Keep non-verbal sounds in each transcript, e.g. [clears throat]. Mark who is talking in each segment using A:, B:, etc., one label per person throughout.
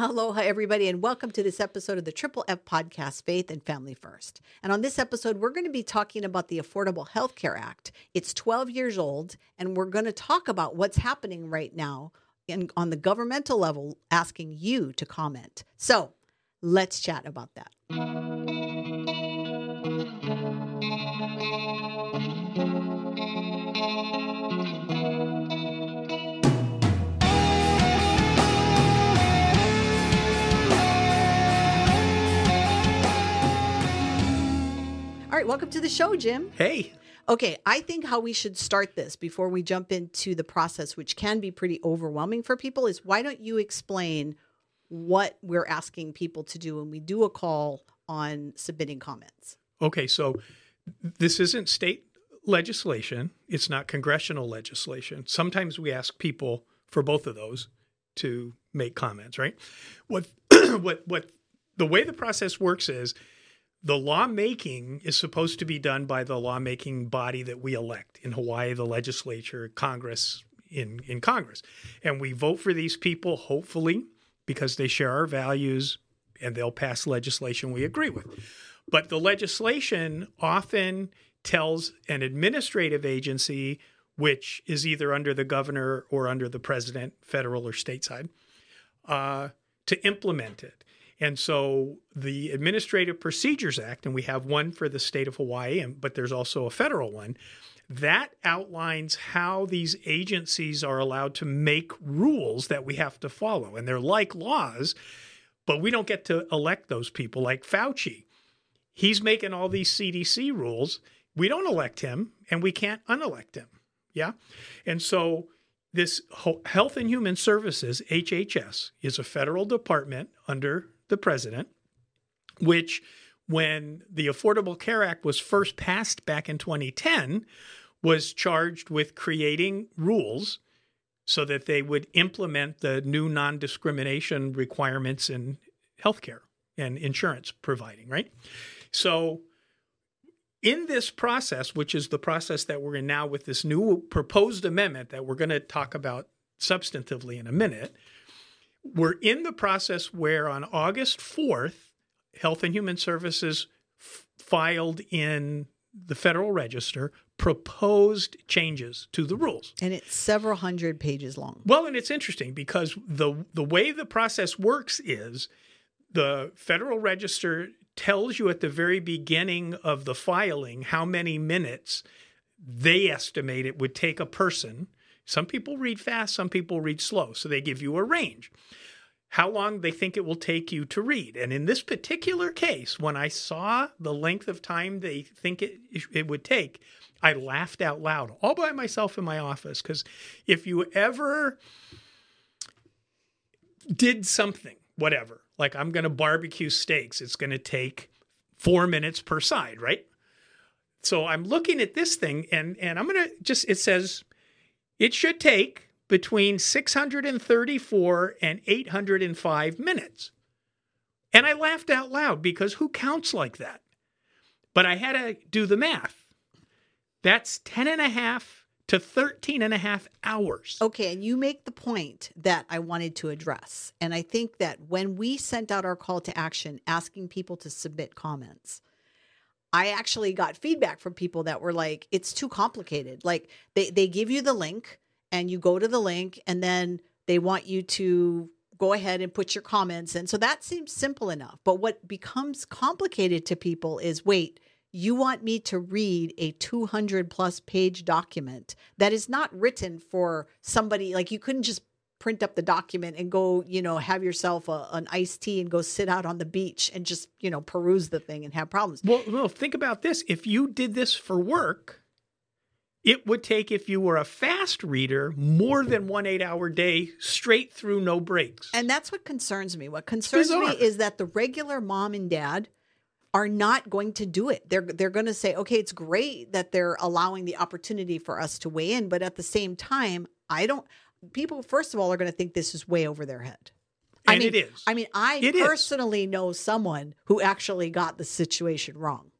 A: Aloha, everybody, and welcome to this episode of the Triple F podcast, Faith and Family First. And on this episode, we're going to be talking about the Affordable Health Care Act. It's 12 years old, and we're going to talk about what's happening right now in, on the governmental level, asking you to comment. So let's chat about that. Right, welcome to the show, Jim.
B: Hey.
A: Okay, I think how we should start this before we jump into the process, which can be pretty overwhelming for people, is why don't you explain what we're asking people to do when we do a call on submitting comments?
B: Okay, so this isn't state legislation, it's not congressional legislation. Sometimes we ask people for both of those to make comments, right? What [clears throat] what what the way the process works is the lawmaking is supposed to be done by the lawmaking body that we elect in Hawaii, the legislature, Congress, in, in Congress. And we vote for these people, hopefully, because they share our values and they'll pass legislation we agree with. But the legislation often tells an administrative agency, which is either under the governor or under the president, federal or stateside, uh, to implement it. And so the Administrative Procedures Act, and we have one for the state of Hawaii, but there's also a federal one, that outlines how these agencies are allowed to make rules that we have to follow. And they're like laws, but we don't get to elect those people, like Fauci. He's making all these CDC rules. We don't elect him, and we can't unelect him. Yeah. And so this Health and Human Services, HHS, is a federal department under the president, which, when the Affordable Care Act was first passed back in 2010, was charged with creating rules so that they would implement the new non discrimination requirements in healthcare and insurance providing, right? So, in this process, which is the process that we're in now with this new proposed amendment that we're going to talk about substantively in a minute, we're in the process where on August 4th, Health and Human Services f- filed in the Federal Register proposed changes to the rules.
A: And it's several hundred pages long.
B: Well, and it's interesting because the the way the process works is the Federal Register tells you at the very beginning of the filing how many minutes they estimate it would take a person some people read fast, some people read slow. So they give you a range. How long they think it will take you to read. And in this particular case, when I saw the length of time they think it, it would take, I laughed out loud all by myself in my office. Because if you ever did something, whatever, like I'm going to barbecue steaks, it's going to take four minutes per side, right? So I'm looking at this thing and, and I'm going to just, it says it should take between 634 and 805 minutes. And I laughed out loud because who counts like that? But I had to do the math. That's 10 and a half to 13 and a half hours.
A: Okay, and you make the point that I wanted to address. And I think that when we sent out our call to action asking people to submit comments, I actually got feedback from people that were like, it's too complicated. Like they, they give you the link and you go to the link and then they want you to go ahead and put your comments in. So that seems simple enough. But what becomes complicated to people is wait, you want me to read a 200 plus page document that is not written for somebody like you couldn't just print up the document and go, you know, have yourself a, an iced tea and go sit out on the beach and just, you know, peruse the thing and have problems.
B: Well, well, think about this. If you did this for work, it would take, if you were a fast reader, more than one eight hour day straight through no breaks.
A: And that's what concerns me. What concerns me is that the regular mom and dad are not going to do it. They're they're going to say, "Okay, it's great that they're allowing the opportunity for us to weigh in, but at the same time, I don't people first of all are going to think this is way over their head.
B: And
A: I mean,
B: it is.
A: I mean, I
B: it
A: personally
B: is.
A: know someone who actually got the situation wrong.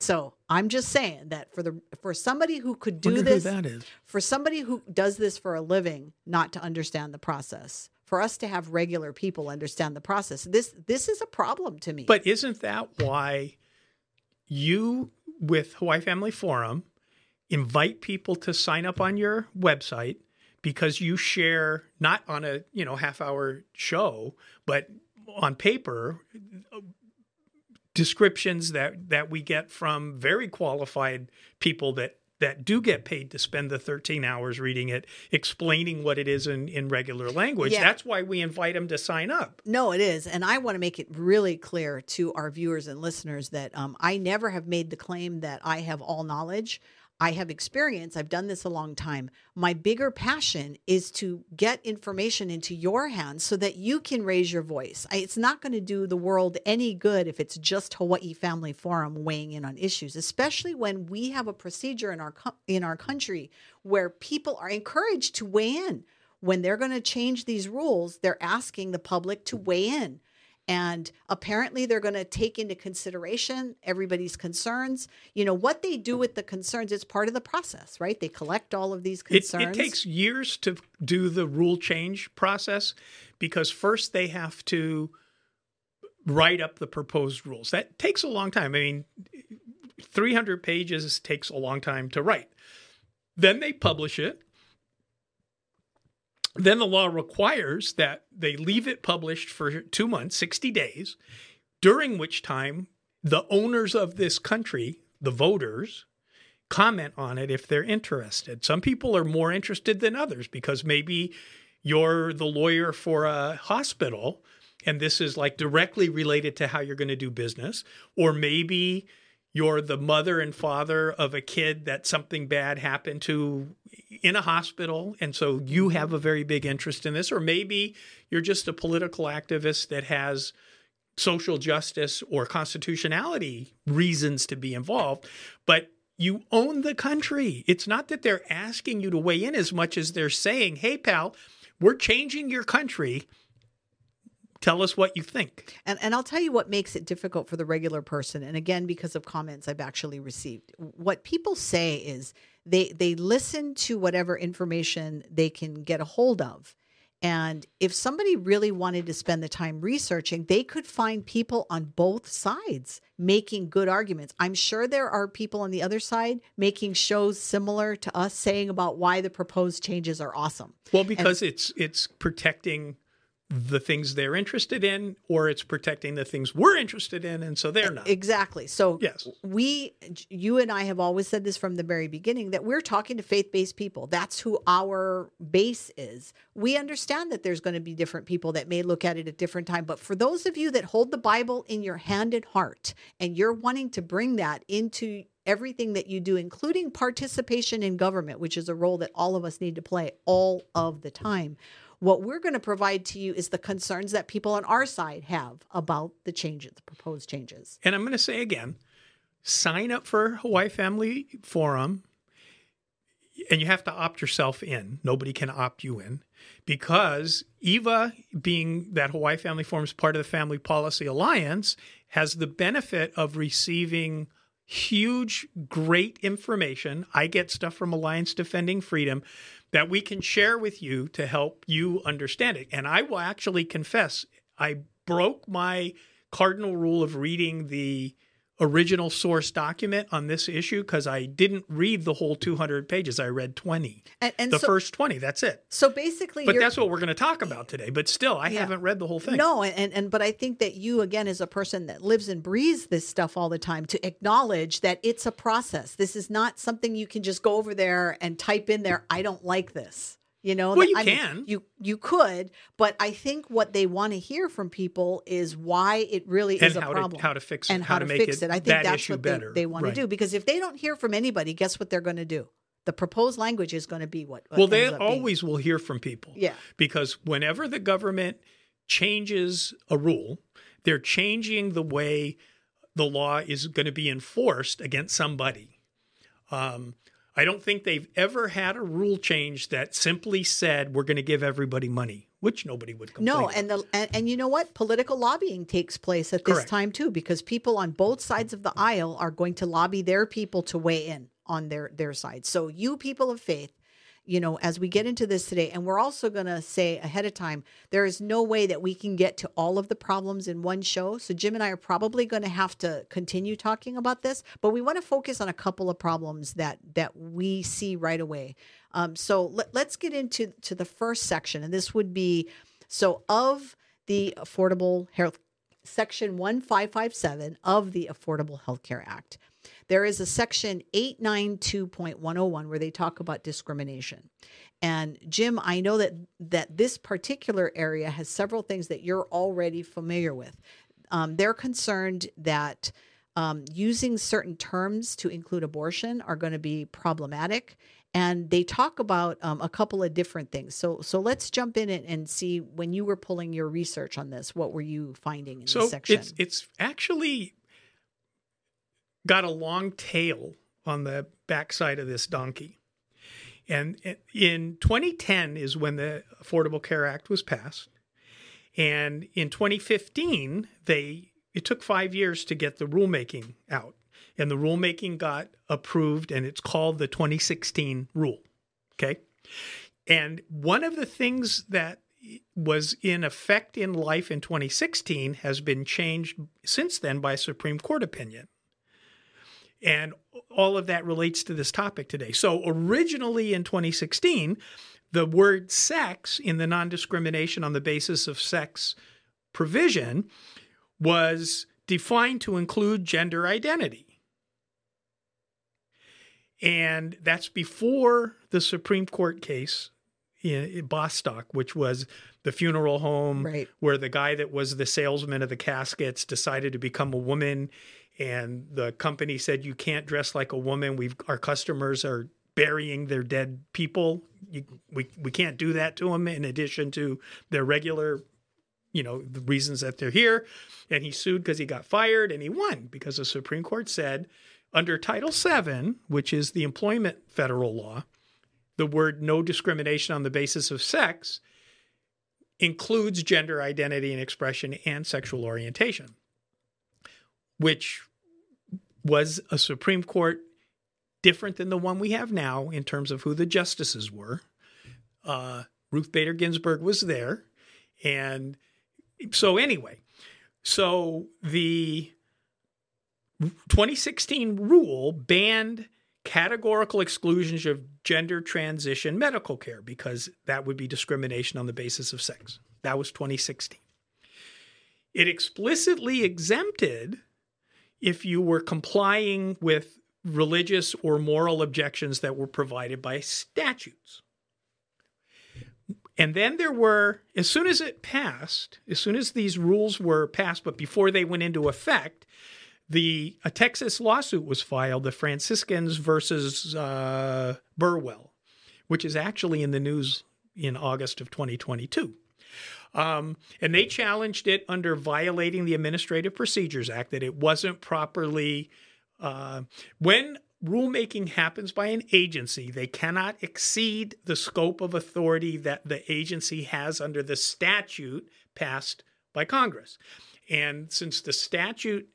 A: So I'm just saying that for the for somebody who could do
B: Wonder
A: this,
B: that is.
A: for somebody who does this for a living, not to understand the process, for us to have regular people understand the process. This this is a problem to me.
B: But isn't that why you with Hawaii Family Forum invite people to sign up on your website because you share not on a, you know, half hour show, but on paper descriptions that that we get from very qualified people that that do get paid to spend the 13 hours reading it, explaining what it is in, in regular language.
A: Yeah.
B: That's why we invite them to sign up.
A: No, it is. And I want to make it really clear to our viewers and listeners that um, I never have made the claim that I have all knowledge. I have experience. I've done this a long time. My bigger passion is to get information into your hands so that you can raise your voice. I, it's not going to do the world any good if it's just Hawaii Family Forum weighing in on issues, especially when we have a procedure in our co- in our country where people are encouraged to weigh in. When they're going to change these rules, they're asking the public to weigh in. And apparently, they're going to take into consideration everybody's concerns. You know, what they do with the concerns, it's part of the process, right? They collect all of these
B: It, it takes years to do the rule change process because first they have to write up the proposed rules. That takes a long time. I mean, 300 pages takes a long time to write. Then they publish it. Then the law requires that they leave it published for two months, 60 days, during which time the owners of this country, the voters, comment on it if they're interested. Some people are more interested than others because maybe you're the lawyer for a hospital and this is like directly related to how you're going to do business, or maybe you're the mother and father of a kid that something bad happened to in a hospital and so you mm-hmm. have a very big interest in this or maybe you're just a political activist that has social justice or constitutionality reasons to be involved but you own the country. It's not that they're asking you to weigh in as much as they're saying hey pal we're changing your country tell us what you think
A: And and I'll tell you what makes it difficult for the regular person. And again, because of comments I've actually received, what people say is they they listen to whatever information they can get a hold of. And if somebody really wanted to spend the time researching, they could find people on both sides making good arguments. I'm sure there are people on the other side making shows similar to us saying about why the proposed changes are awesome.
B: Well, because it's it's protecting the things they're interested in, or it's protecting the things we're interested in, and so they're not.
A: Exactly. So
B: Yes.
A: we, you and I have always said this from the very beginning that we're talking to faith based people. That's who our base is. We understand that there's going to be different people that may look at it at different time, but for those of you that hold the Bible in your hand and heart, and you're wanting to bring that into everything that you do, including participation in government, which is a role that all of us need to play all of the time. What we're going to provide to you is the concerns that people on our side have about the changes, the proposed changes.
B: And I'm going to say again sign up for Hawaii Family Forum, and you have to opt yourself in. Nobody can opt you in because Eva, being that Hawaii Family Forum is part of the Family Policy Alliance, has the benefit of receiving huge, great information. I get stuff from Alliance Defending Freedom that we can share with you to help you understand it. And I will actually confess, I broke my cardinal rule of reading the original source document on this issue because I didn't read the whole 200 pages. I read 20.
A: And, and
B: the
A: so,
B: first 20, that's it.
A: so basically,
B: But that's what we're going to talk about today. But still, I
A: Yeah.
B: haven't read the whole thing.
A: No, and, and and but I think that you again as a person that lives and breathes this stuff all the time to acknowledge that it's a process. This is not something you can just go over there and type in there. I don't like this. You know,
B: Well, you
A: I mean,
B: can.
A: you you could, but I think what they want to hear from people is why it really
B: And
A: is a problem
B: to, how to fix it,
A: and
B: how,
A: how,
B: to, make
A: fix
B: it,
A: it. I think
B: that
A: that's
B: issue
A: what
B: better.
A: they, they want
B: Right.
A: to do because if they don't hear from anybody, guess what they're going to do? The proposed language is going to be what. what
B: Well, they
A: up being.
B: always will hear from people.
A: Yeah.
B: Because whenever the government changes a rule, they're changing the way the law is going to be enforced against somebody. Um, I don't think they've ever had a rule change that simply said we're going to give everybody money, which nobody would complain.
A: No,
B: about.
A: and the and, and you know what? Political lobbying takes place at this
B: Correct.
A: time too, because people on both sides of the aisle are going to lobby their people to weigh in on their their side. So you people of faith, you know, as we get into this today, and we're also going to say ahead of time, there is no way that we can get to all of the problems in one show. So Jim and I are probably going to have to continue talking about this, but we want to focus on a couple of problems that that we see right away. Um, so let, let's get into to the first section, and this would be so of the Affordable Health Section 1557 of the Affordable Health Care Act. There is a section 892.101 where they talk about discrimination. And Jim, I know that that this particular area has several things that you're already familiar with. Um, they're concerned that um, using certain terms to include abortion are going to be problematic and they talk about um, a couple of different things. So, so let's jump in and, and, see when you were pulling your research on this, what were you finding in
B: so
A: this section?
B: It's it's actually got a long tail on the backside of this donkey. And in 2010 is when the Affordable Care Act was passed. And in 2015, they it took five years to get the rulemaking out. And the rulemaking got approved, and it's called the 2016 rule. Okay. And one of the things that was in effect in life in 2016 has been changed since then by a Supreme Court opinion. And all of that relates to this topic today. So, originally in 2016, the word sex in the non discrimination on the basis of sex provision was defined to include gender identity. And that's before the Supreme Court case in Bostock, which was the funeral home
A: right.
B: where the guy that was the salesman of the caskets decided to become a woman and the company said you can't dress like a woman. We've our customers are burying their dead people. You, we we can't do that to them in addition to their regular, you know, the reasons that they're here. And he sued because he got fired and he won because the Supreme Court said under Title VII, which is the employment federal law, the word no discrimination on the basis of sex includes gender identity and expression and sexual orientation which was a Supreme Court different than the one we have now in terms of who the justices were. Uh, Ruth Bader Ginsburg was there. And so, anyway, so the 2016 rule banned categorical exclusions of gender transition medical care because that would be discrimination on the basis of sex. That was 2016. It explicitly exempted if you were complying with religious or moral objections that were provided by statutes. And then there were, as soon as it passed, as soon as these rules were passed, but before they went into effect, the a Texas lawsuit was filed, the Franciscans versus uh, Burwell, which is actually in the news in August of 2022. Um, and they challenged it under violating the Administrative Procedures Act that it wasn't properly. Uh, when rulemaking happens by an agency, they cannot exceed the scope of authority that the agency has under the statute passed by Congress. And since the statute,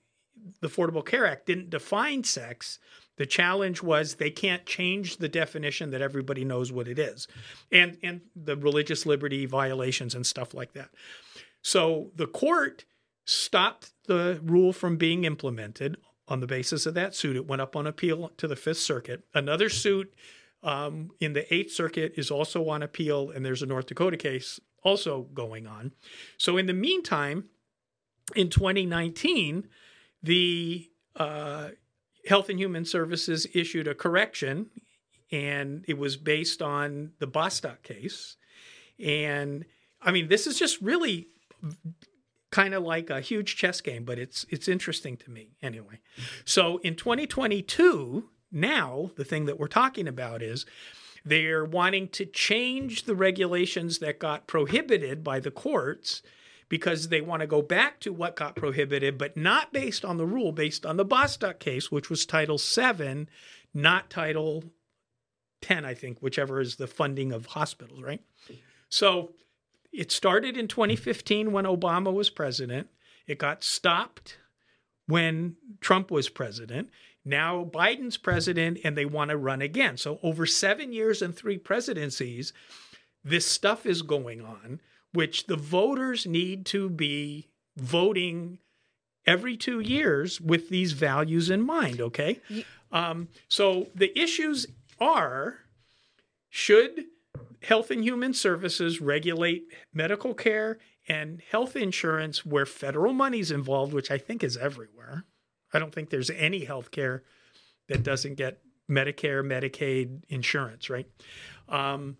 B: the Affordable Care Act, didn't define sex, the challenge was they can't change the definition that everybody knows what it is, and and the religious liberty violations and stuff like that. So the court stopped the rule from being implemented on the basis of that suit. It went up on appeal to the Fifth Circuit. Another suit um, in the Eighth Circuit is also on appeal, and there's a North Dakota case also going on. So in the meantime, in 2019, the uh, Health and Human Services issued a correction, and it was based on the Bostock case. And I mean, this is just really kind of like a huge chess game, but it's it's interesting to me anyway. So in 2022, now the thing that we're talking about is they're wanting to change the regulations that got prohibited by the courts because they want to go back to what got prohibited, but not based on the rule, based on the Bostock case, which was Title VII, not Title 10, I think, whichever is the funding of hospitals, right? So it started in 2015 when Obama was president. It got stopped when Trump was president. Now Biden's president and they want to run again. So, over seven years and three presidencies, this stuff is going on, which the voters need to be voting every two years with these values in mind. Okay. Um, so, the issues are should Health and Human Services regulate medical care and health insurance where federal money's involved, which I think is everywhere. I don't think there's any health care that doesn't get Medicare, Medicaid insurance, right? Um,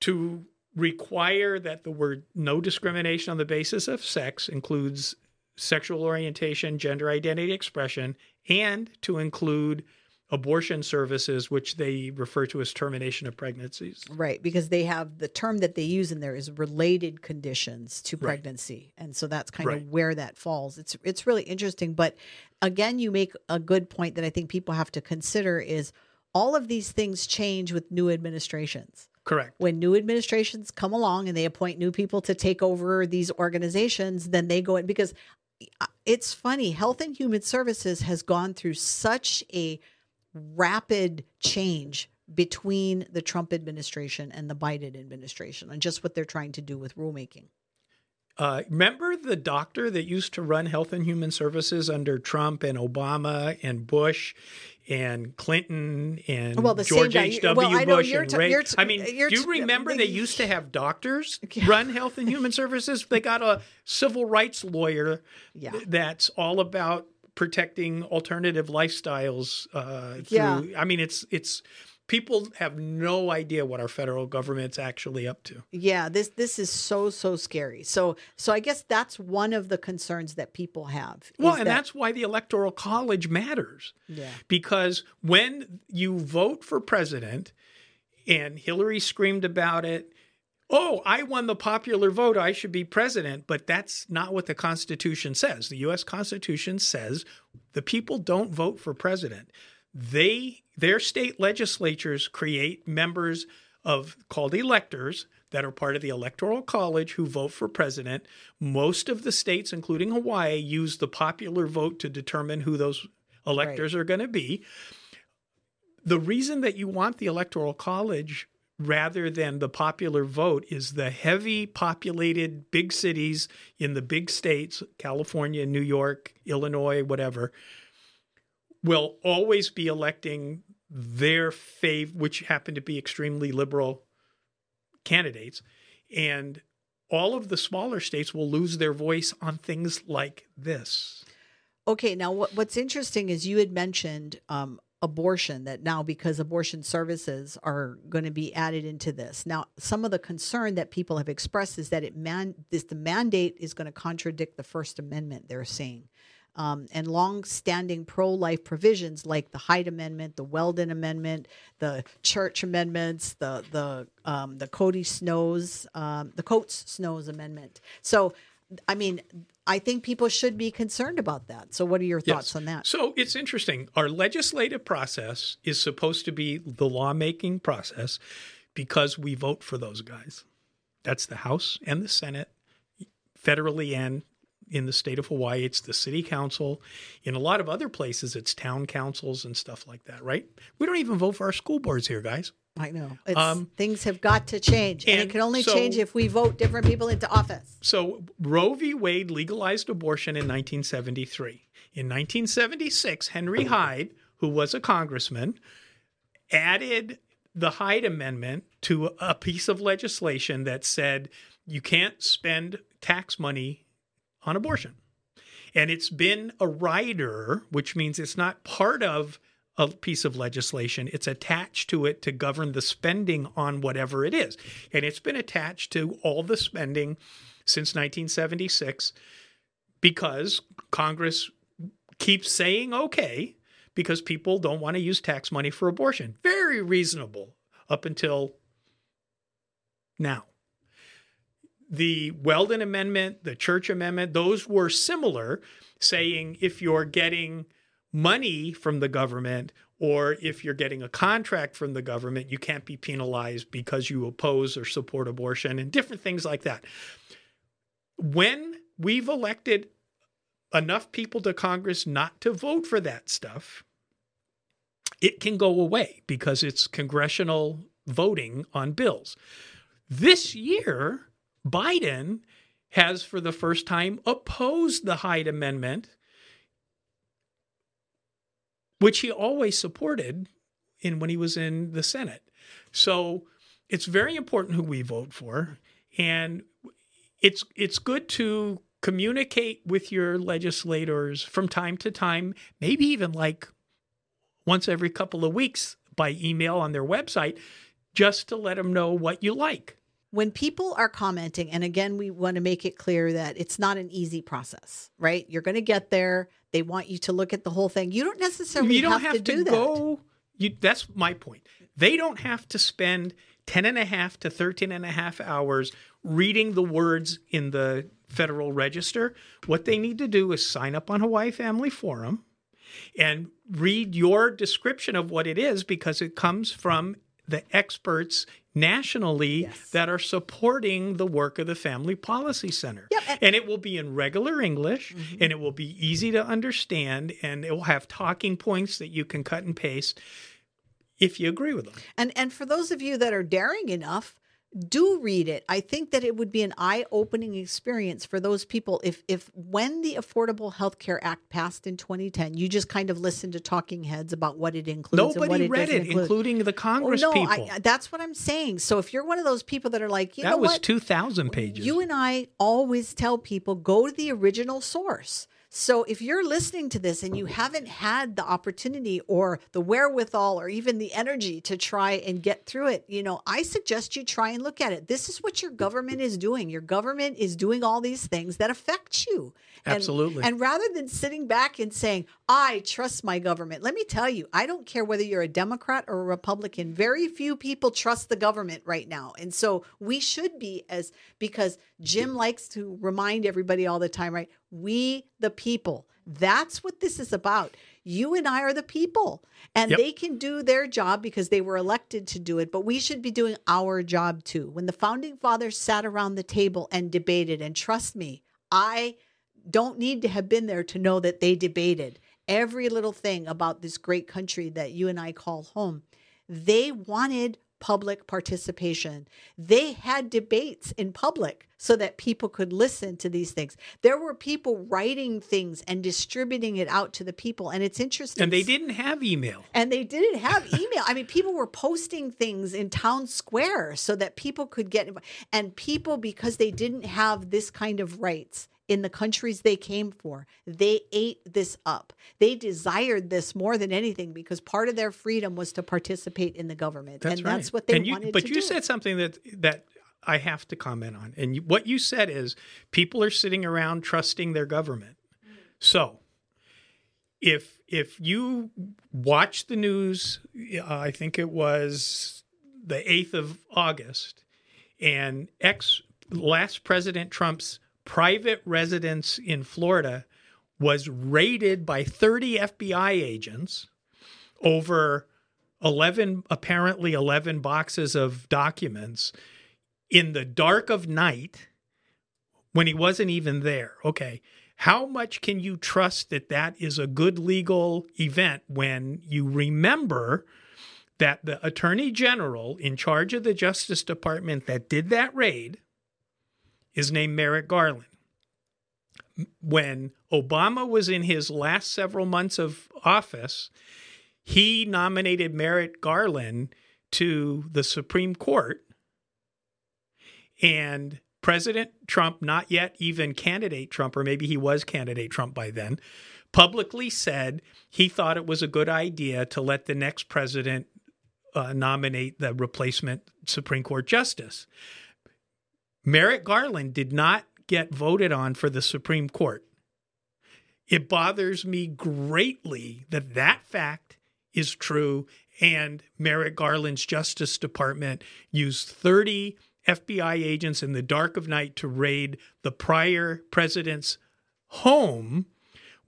B: to require that the word no discrimination on the basis of sex includes sexual orientation, gender identity expression, and to include abortion services, which they refer to as termination of pregnancies.
A: Right, because they have the term that they use in there is related conditions to
B: Right.
A: pregnancy, and so that's kind
B: Right.
A: of where that falls. It's it's really interesting, but again, you make a good point that I think people have to consider is all of these things change with new administrations.
B: Correct.
A: When new administrations come along and they appoint new people to take over these organizations, then they go in because uh, it's funny. Health and Human Services has gone through such a rapid change between the Trump administration and the Biden administration and just what they're trying to do with rulemaking.
B: Uh, remember the doctor that used to run Health and Human Services under Trump and Obama and Bush and Clinton and
A: Well, the
B: George H.W.
A: well, I know
B: Bush
A: you're
B: and
A: t-
B: Ray.
A: t-
B: I mean,
A: you're
B: do you remember
A: they-
B: they used to have doctors [laughs]
A: Yeah.
B: run Health and Human Services? They got a civil rights lawyer
A: Yeah.
B: that's all about protecting alternative lifestyles. Uh, through,
A: Yeah.
B: I mean, it's it's people have no idea what our federal government's actually up to.
A: Yeah, this this is so so scary. So so I guess that's one of the concerns that people have.
B: Well, and
A: that-
B: that's why the electoral college matters.
A: yeah.
B: because when you vote for president and Hillary screamed about it, oh, I won the popular vote, I should be president, but that's not what the Constitution says. The US Constitution says the people don't vote for president. They their state legislatures create members of called electors that are part of the electoral college who vote for president. Most of the states including Hawaii use the popular vote to determine who those electors are going to be. The reason that you want the electoral college rather than the popular vote is the heavy populated big cities in the big states, California, New York, Illinois, whatever, will always be electing their fav, which happen to be extremely liberal candidates. And all of the smaller states will lose their voice on things like this.
A: Okay, now what, what's interesting is you had mentioned um, abortion that now because abortion services are going to be added into this. Now, some of the concern that people have expressed is that it man this the mandate is going to contradict the First Amendment. They're saying. Um, and long-standing pro-life provisions like the Hyde Amendment, the Weldon Amendment, the Church Amendments, the the um, the Cody Snows, um, the Coats Snows Amendment. So, I mean, I think people should be concerned about that. So, what are your thoughts
B: Yes.
A: on that?
B: So it's interesting. Our legislative process is supposed to be the lawmaking process because we vote for those guys. That's the House and the Senate, federally and in the state of Hawaii, it's the city council. In a lot of other places, it's town councils and stuff like that, right? We don't even vote for our school boards here, guys.
A: I know it's,
B: Um,
A: things have got to change, and,
B: and
A: it can only
B: so-
A: change if we vote different people into office.
B: So Roe v. Wade legalized abortion in 1973. In 1976, Henry Hyde, who was a congressman, added the Hyde Amendment to a piece of legislation that said you can't spend tax money on abortion. And it's been a rider, which means it's not part of a piece of legislation. It's attached to it to govern the spending on whatever it is. And it's been attached to all the spending since 1976 because Congress keeps saying okay because people don't want to use tax money for abortion. Very reasonable up until now. The Weldon Amendment, the Church Amendment, those were similar, saying if you're getting money from the government or if you're getting a contract from the government, you can't be penalized because you oppose or support abortion and different things like that. When we've elected enough people to Congress not to vote for that stuff, it can go away because it's congressional voting on bills. This year, Biden has for the first time opposed the Hyde Amendment, which he always supported in when he was in the Senate. So it's very important who we vote for, and it's it's good to communicate with your legislators from time to time, maybe even like once every couple of weeks by email on their website, just to let them know what you like
A: when people are commenting, and again, we want to make it clear that it's not an easy process, right? You're going to get there. They want you to look at the whole thing. You don't necessarily
B: you don't
A: have,
B: have,
A: to,
B: to,
A: do
B: go.
A: that.
B: You, that's my point. They don't have to spend 10 and a half to 13 and a half hours reading the words in the Federal Register. What they need to do is sign up on Hawaii Family Forum and read your description of what it is because it comes from the experts nationally
A: Yes.
B: that are supporting the work of the Family Policy Center.
A: Yep, and-
B: it will be in regular English
A: Mm-hmm.
B: and it will be easy to understand and it will have talking points that you can cut and paste if you agree with them.
A: And and for those of you that are daring enough, do read it. I think that it would be an eye-opening experience for those people if if when the Affordable Health Care Act passed in 2010, you just kind of listened to talking heads about what it includes and what
B: Nobody
A: it
B: read it,
A: include.
B: including the
A: Oh,
B: Congress
A: no,
B: people.
A: I, that's what I'm saying. So if you're one of those people that are like, you know
B: was
A: what,
B: 2,000 pages.
A: You and I always tell people go to the original source. So if you're listening to this and you haven't had the opportunity or the wherewithal or even the energy to try and get through it, you know, I suggest you try and look at it. This is what your government is doing. Your government is doing all these things that affect you. And-
B: Absolutely.
A: And rather than sitting back and saying, I trust my government, let me tell you, I don't care whether you're a Democrat or a Republican. Very few people trust the government right now. And so we should be as, because Jim likes to remind everybody all the time, right? We, the people, that's what this is about. You and I are the people, and
B: Yep.
A: they can do their job because they were elected to do it, but we should be doing our job too. When the founding fathers sat around the table and debated, and trust me, I don't need to have been there to know that they debated every little thing about this great country that you and I call home. They wanted public participation. They had debates in public so that people could listen to these things. There were people writing things and distributing it out to the people. And it's interesting.
B: and they didn't have email.
A: And they didn't have email. I mean, people were posting things in town square so that people could get and people because they didn't have this kind of rights in the countries they came for, they ate this up. They desired this more than anything because part of their freedom was to participate in the government,
B: That's
A: and
B: right.
A: that's what they
B: and you,
A: wanted
B: But you
A: do.
B: said something that that I have to comment on, and you, what you said is people are sitting around trusting their government. So, if if you watch the news, uh, I think it was the eighth of August, and ex last President Trump's private residence in Florida was raided by 30 FBI agents over 11 apparently 11 boxes of documents in the dark of night when he wasn't even there. Okay how much can you trust that that is a good legal event when you remember that the attorney general in charge of the justice department that did that raid is named Merrick Garland when Obama was in his last several months of office, he nominated Merrick Garland to the Supreme Court. And President Trump, not yet even candidate Trump, or maybe he was candidate Trump by then, publicly said he thought it was a good idea to let the next president uh, nominate the replacement Supreme Court justice. Merrick Garland did not get voted on for the Supreme Court. It bothers me greatly that that fact is true and Merrick Garland's Justice Department used 30 FBI agents in the dark of night to raid the prior president's home,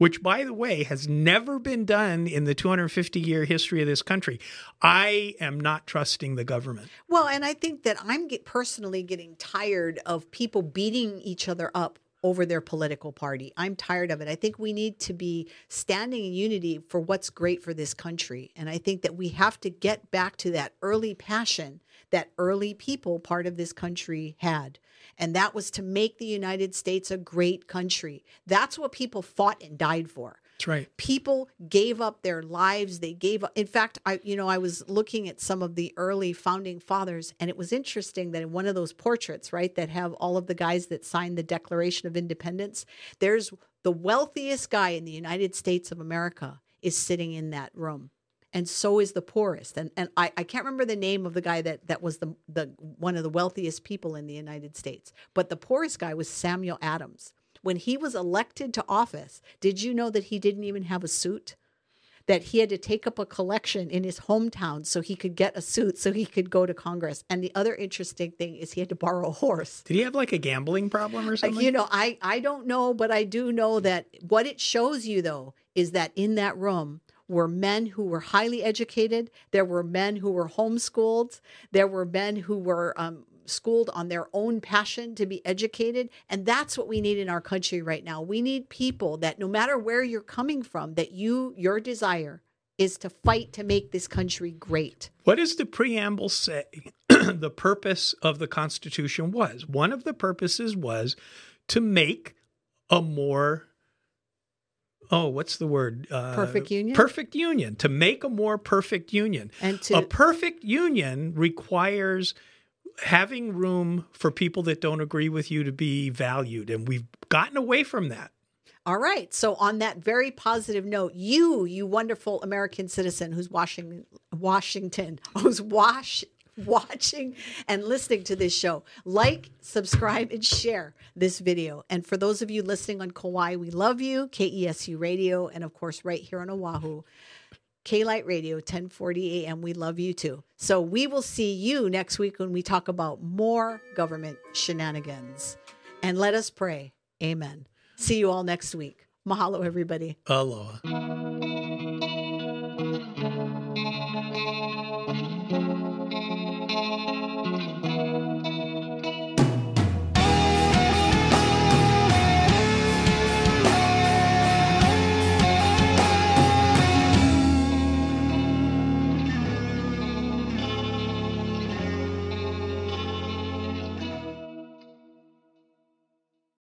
B: which, by the way, has never been done in the 250 year history of this country. I am not trusting the government.
A: Well, and I think that I'm get personally getting tired of people beating each other up over their political party. I'm tired of it. I think we need to be standing in unity for what's great for this country. And I think that we have to get back to that early passion that early people part of this country had. And that was to make the United States a great country. That's what people fought and died for.
B: That's right.
A: People gave up their lives. They gave up. In fact, I you know I was looking at some of the early founding fathers, and it was interesting that in one of those portraits, right, that have all of the guys that signed the Declaration of Independence, there's the wealthiest guy in the United States of America is sitting in that room and so is the poorest. And and I, I can't remember the name of the guy that that was the the one of the wealthiest people in the United States, but the poorest guy was Samuel Adams. When he was elected to office, did you know that he didn't even have a suit? That he had to take up a collection in his hometown so he could get a suit so he could go to Congress. And the other interesting thing is he had to borrow a horse.
B: Did he have like a gambling problem or something?
A: You know, I, I don't know, but I do know that what it shows you though is that in that room were men who were highly educated. There were men who were homeschooled. There were men who were um, schooled on their own passion to be educated. And that's what we need in our country right now. We need people that no matter where you're coming from, that you, your desire is to fight to make this country great.
B: What does the preamble say [clears throat] the purpose of the Constitution was? One of the purposes was to make a more oh, what's the word?
A: Uh, perfect union.
B: Perfect union. To make a more perfect union.
A: And to,
B: a perfect union requires having room for people that don't agree with you to be valued, and we've gotten away from that.
A: All right. So on that very positive note, you, you wonderful American citizen who's Washington, Washington, [laughs] who's wash watching and listening to this show. Like, subscribe, and share this video. And for those of you listening on Kauai, we love you. KESU Radio, and of course, right here on Oahu. K Light Radio, 1040 AM. We love you too. So we will see you next week when we talk about more government shenanigans. And let us pray. Amen. See you all next week. Mahalo, everybody.
B: Aloha.